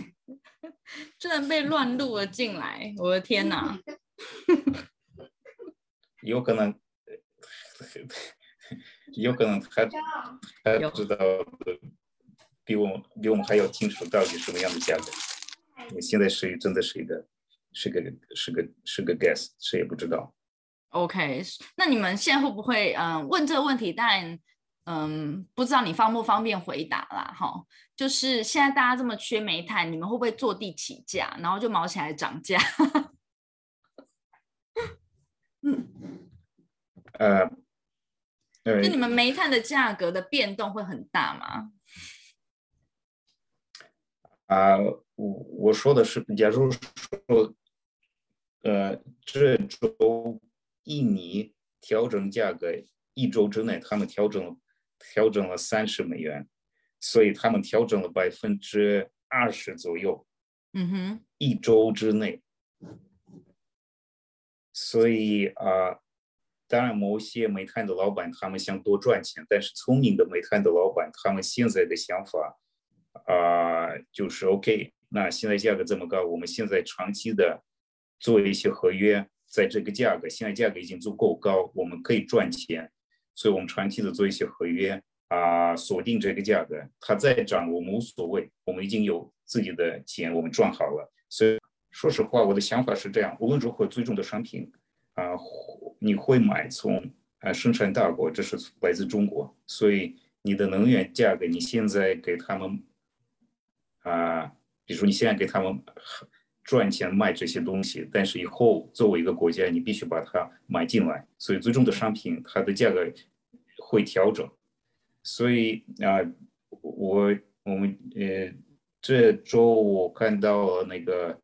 居然被乱录了进来！我的天哪！有可能，有可能他他知道比我们比我们还要清楚到底什么样的价格。现在是真的是一个是个是个是个 guess，谁也不知道。OK，那你们现在会不会嗯问这个问题？但嗯不知道你方不方便回答啦。哈，就是现在大家这么缺煤炭，你们会不会坐地起价，然后就毛起来涨价？嗯，呃，就你们煤炭的价格的变动会很大吗？啊，我我说的是，假如说，呃，这周。印尼调整价格一周之内，他们调整调整了三十美元，所以他们调整了百分之二十左右。嗯哼，一周之内。所以啊，当然某些煤炭的老板他们想多赚钱，但是聪明的煤炭的老板他们现在的想法啊，就是 OK，那现在价格这么高，我们现在长期的做一些合约，在这个价格，现在价格已经足够高，我们可以赚钱，所以我们长期的做一些合约啊，锁定这个价格，它再涨我们无所谓，我们已经有自己的钱，我们赚好了。所以说实话，我的想法是这样：无论如何，最终的商品啊，你会买从啊生产大国，这是来自中国，所以你的能源价格，你现在给他们啊。比如说你现在给他们赚钱卖这些东西，但是以后作为一个国家，你必须把它买进来，所以最终的商品它的价格会调整。所以啊，我我们呃这周我看到了那个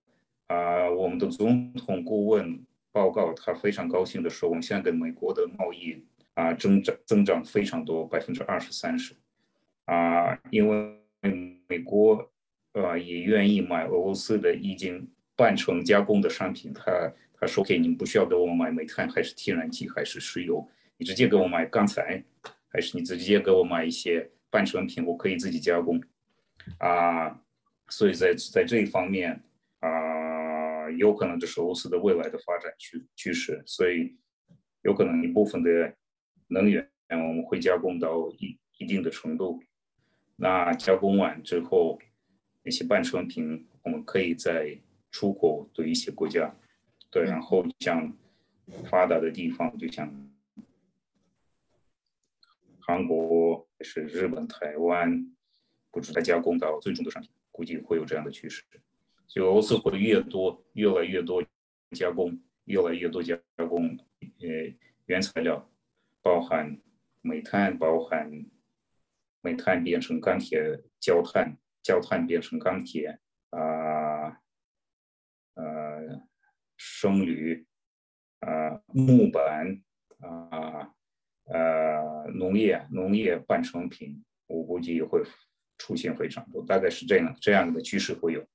啊我们的总统顾问报告，他非常高兴的说，我们现在跟美国的贸易啊增长增长非常多，百分之二十三十啊，因为美国。呃，也愿意买俄罗斯的已经半成加工的商品。他他说：“OK，你们不需要给我买煤炭，还是天然气，还是石油，你直接给我买钢材，还是你直接给我买一些半成品，我可以自己加工。”啊，所以在在这一方面啊，有可能这是俄罗斯的未来的发展趋趋势。所以有可能一部分的能源我们会加工到一一定的程度。那加工完之后。那些半成品，我们可以在出口对一些国家，对，然后像发达的地方，就像韩国、是日本、台湾，不知道加工到最终的商品，估计会有这样的趋势。就俄罗斯会越多，越来越多加工，越来越多加工，呃，原材料，包含煤炭，包含煤炭变成钢铁、焦炭。焦炭变成钢铁啊，呃，生铝啊，木板啊，呃，农业农业半成品，我估计会出现非常多，大概是这样这样的趋势会有。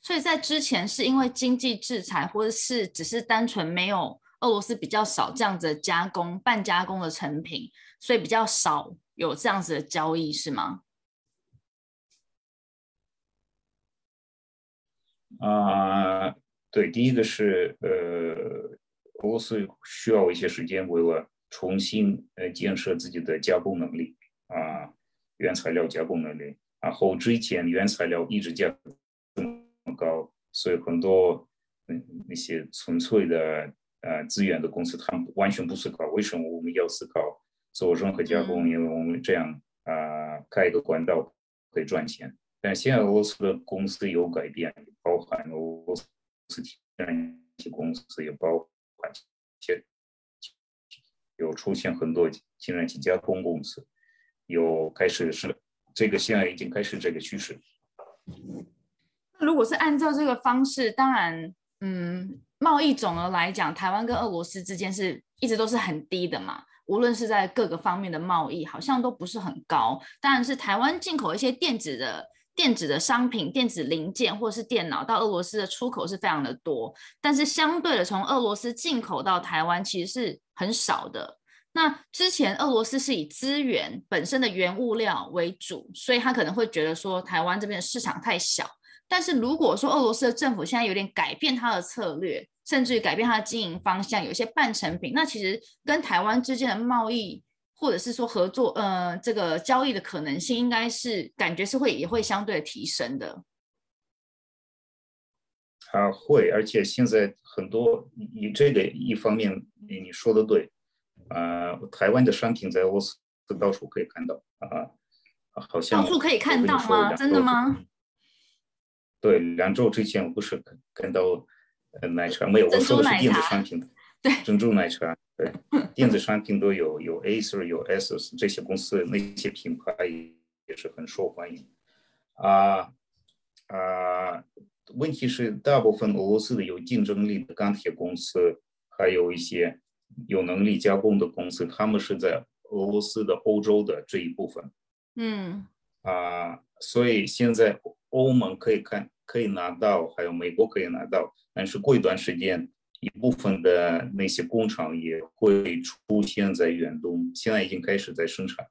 所以在之前是因为经济制裁，或者是只是单纯没有俄罗斯比较少这样子加工半加工的成品，所以比较少有这样子的交易，是吗？啊，对，第一个是呃，俄罗斯需要一些时间，为了重新呃建设自己的加工能力啊，原材料加工能力。然后之前原材料一直价这么高，所以很多嗯那些纯粹的呃资源的公司，他们完全不思考为什么我们要思考做任何加工，因为我们这样啊开一个管道可以赚钱。但现在俄罗斯的公司有改变，包含俄罗斯天然气公司，也包含些有出现很多天然气加工公司，有开始是这个现在已经开始这个趋势。如果是按照这个方式，当然，嗯，贸易总额来讲，台湾跟俄罗斯之间是一直都是很低的嘛。无论是在各个方面的贸易，好像都不是很高。当然是台湾进口一些电子的。电子的商品、电子零件或是电脑到俄罗斯的出口是非常的多，但是相对的，从俄罗斯进口到台湾其实是很少的。那之前俄罗斯是以资源本身的原物料为主，所以他可能会觉得说台湾这边的市场太小。但是如果说俄罗斯的政府现在有点改变它的策略，甚至于改变它的经营方向，有些半成品，那其实跟台湾之间的贸易。或者是说合作，呃，这个交易的可能性应该是感觉是会也会相对提升的。啊，会，而且现在很多以这个一方面，你你说的对，啊，台湾的商品在俄罗斯到处可以看到啊，好像到处可以看到吗？真的吗？对，两周之前我不是看到奶茶没有，我说的是电子商品，对，珍珠奶茶。对，电子商品都有，有 Acer，有 ASUS 这些公司，那些品牌也是很受欢迎。啊啊，问题是大部分俄罗斯的有竞争力的钢铁公司，还有一些有能力加工的公司，他们是在俄罗斯的欧洲的这一部分。嗯。啊，所以现在欧盟可以看，可以拿到，还有美国可以拿到，但是过一段时间。一部分的那些工厂也会出现在远东，现在已经开始在生产，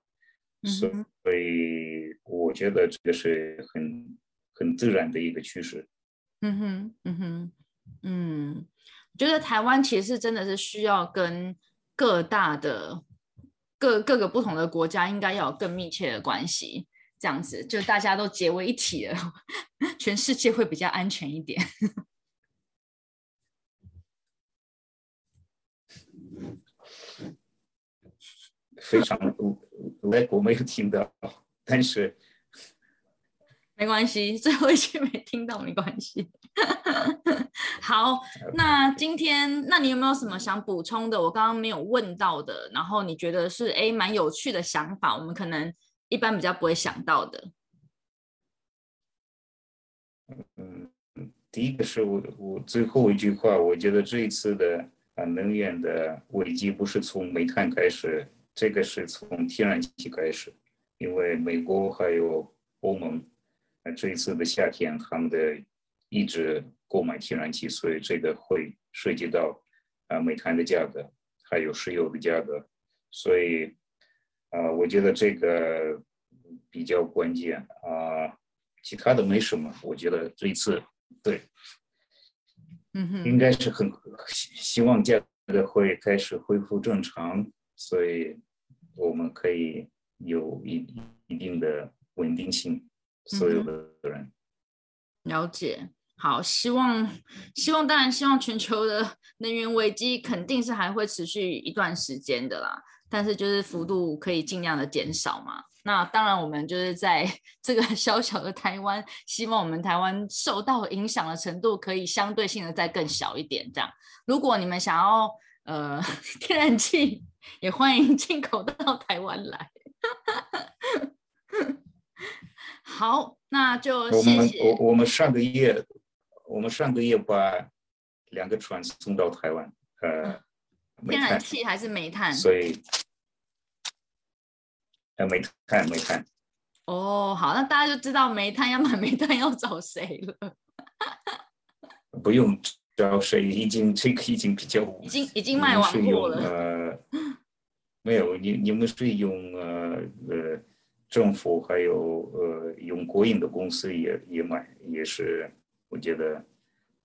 所以我觉得这个是很很自然的一个趋势。嗯哼，嗯哼，嗯，我觉得台湾其实真的是需要跟各大的各各个不同的国家应该要有更密切的关系，这样子就大家都结为一体了，全世界会比较安全一点。非常，我我没有听到，但是 没关系，最后一句没听到没关系。好，那今天那你有没有什么想补充的？我刚刚没有问到的，然后你觉得是哎蛮有趣的想法，我们可能一般比较不会想到的。嗯，第一个是我我最后一句话，我觉得这一次的啊能源的危机不是从煤炭开始。这个是从天然气开始，因为美国还有欧盟，呃，这一次的夏天他们的一直购买天然气，所以这个会涉及到啊煤炭的价格，还有石油的价格，所以啊，我觉得这个比较关键啊，其他的没什么，我觉得这一次对，嗯哼，应该是很希希望价格会开始恢复正常，所以。我们可以有一一定的稳定性，所有的人了解。好，希望希望当然希望全球的能源危机肯定是还会持续一段时间的啦，但是就是幅度可以尽量的减少嘛。那当然我们就是在这个小小的台湾，希望我们台湾受到影响的程度可以相对性的再更小一点。这样，如果你们想要呃 天然气。也欢迎 进口到台湾来。好，那就谢谢。我们我我们上个月，我们上个月把两个船送到台湾，呃，天然气还是煤炭？所以，呃，煤炭，煤炭。哦，好，那大家就知道煤炭要买煤炭要找谁了。不用找谁，已经这个已经比较，已经已经卖完货了。呃。没有，你你们是用呃呃政府还有呃用国营的公司也也买，也是我觉得，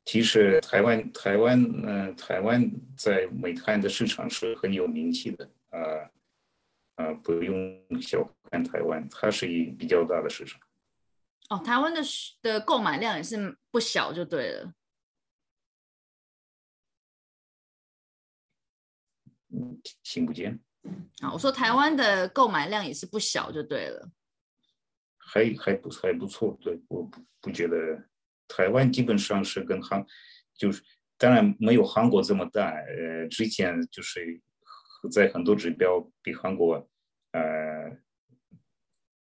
其实台湾台湾嗯台湾在煤炭的市场是很有名气的啊啊不用小看台湾，它是一比较大的市场。哦，台湾的的购买量也是不小，就对了。嗯，听不见。啊，我说台湾的购买量也是不小，就对了。还还不还不错，对，我不不觉得台湾基本上是跟韩，就是当然没有韩国这么大，呃，之前就是在很多指标比韩国呃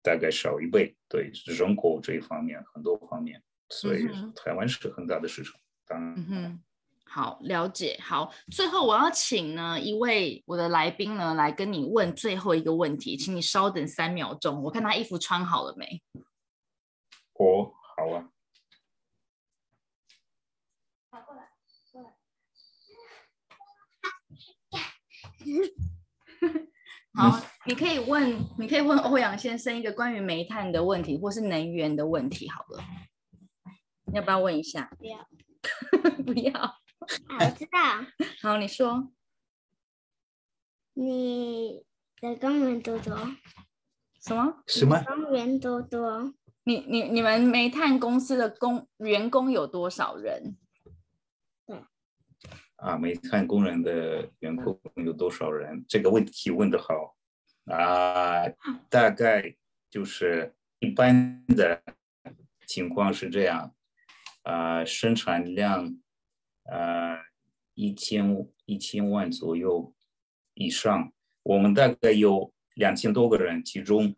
大概少一倍，对人口这一方面很多方面，所以台湾是很大的市场，当然。好，了解。好，最后我要请呢一位我的来宾呢来跟你问最后一个问题，请你稍等三秒钟，我看他衣服穿好了没？哦，好啊。跑过来，过来。好，你可以问，你可以问欧阳先生一个关于煤炭的问题，或是能源的问题。好了，要不要问一下？不要，不要。我知道。好，你说。你的工人多多。什么？什么？工人多多。你你你们煤炭公司的工员工有多少人？对。啊，煤炭工人的员工有多少人？这个问题问的好。啊，大概就是一般的情况是这样。啊，生产量。呃，一千一千万左右以上，我们大概有两千多个人，其中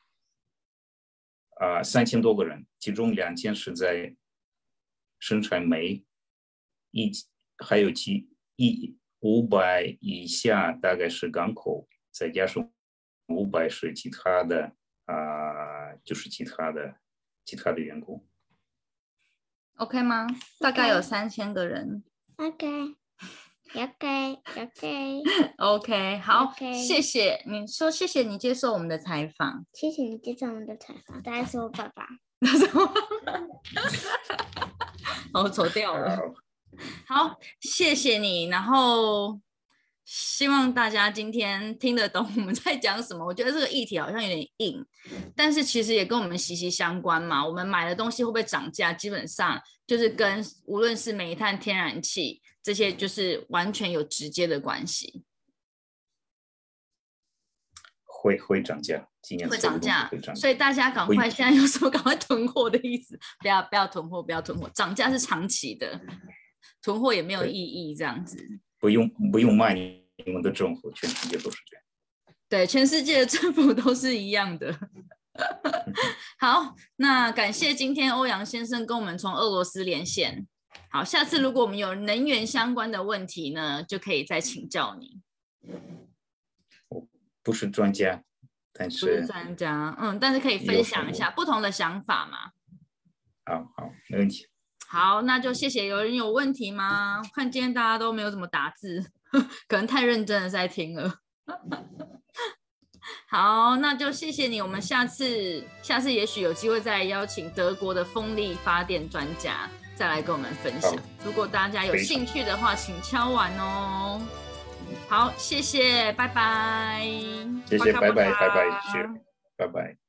啊三千多个人，其中两千是在生产煤，一还有其一五百以下大概是港口，再加上五百是其他的啊，就是其他的其他的员工，OK 吗？大概有三千个人。OK，OK，OK，OK，好，谢谢你说，谢谢你接受我们的采访，谢谢你接受我们的采访，大家说爸爸，什么？哦，走掉了。好，谢谢你。然后希望大家今天听得懂我们在讲什么。我觉得这个议题好像有点硬，但是其实也跟我们息息相关嘛。我们买的东西会不会涨价，基本上就是跟无论是煤炭、天然气这些，就是完全有直接的关系。会会涨价，今年会涨价会涨，所以大家赶快现在有什么 赶快囤货的意思，不要不要囤货，不要囤货，涨价是长期的，囤货也没有意义，这样子。不用不用骂你你们的政府，全世界都是这样。对，全世界的政府都是一样的。好，那感谢今天欧阳先生跟我们从俄罗斯连线。好，下次如果我们有能源相关的问题呢，就可以再请教你。我不是专家，但是不是是专家，嗯，但是可以分享一下不同的想法嘛。好好没问题。好，那就谢谢。有人有问题吗？看今天大家都没有怎么打字，可能太认真的在听了。好，那就谢谢你。我们下次下次也许有机会再邀请德国的风力发电专家再来跟我们分享。如果大家有兴趣的话，请敲完哦。好，谢谢，拜拜。谢谢，拜拜，巴拜拜，谢谢，拜拜。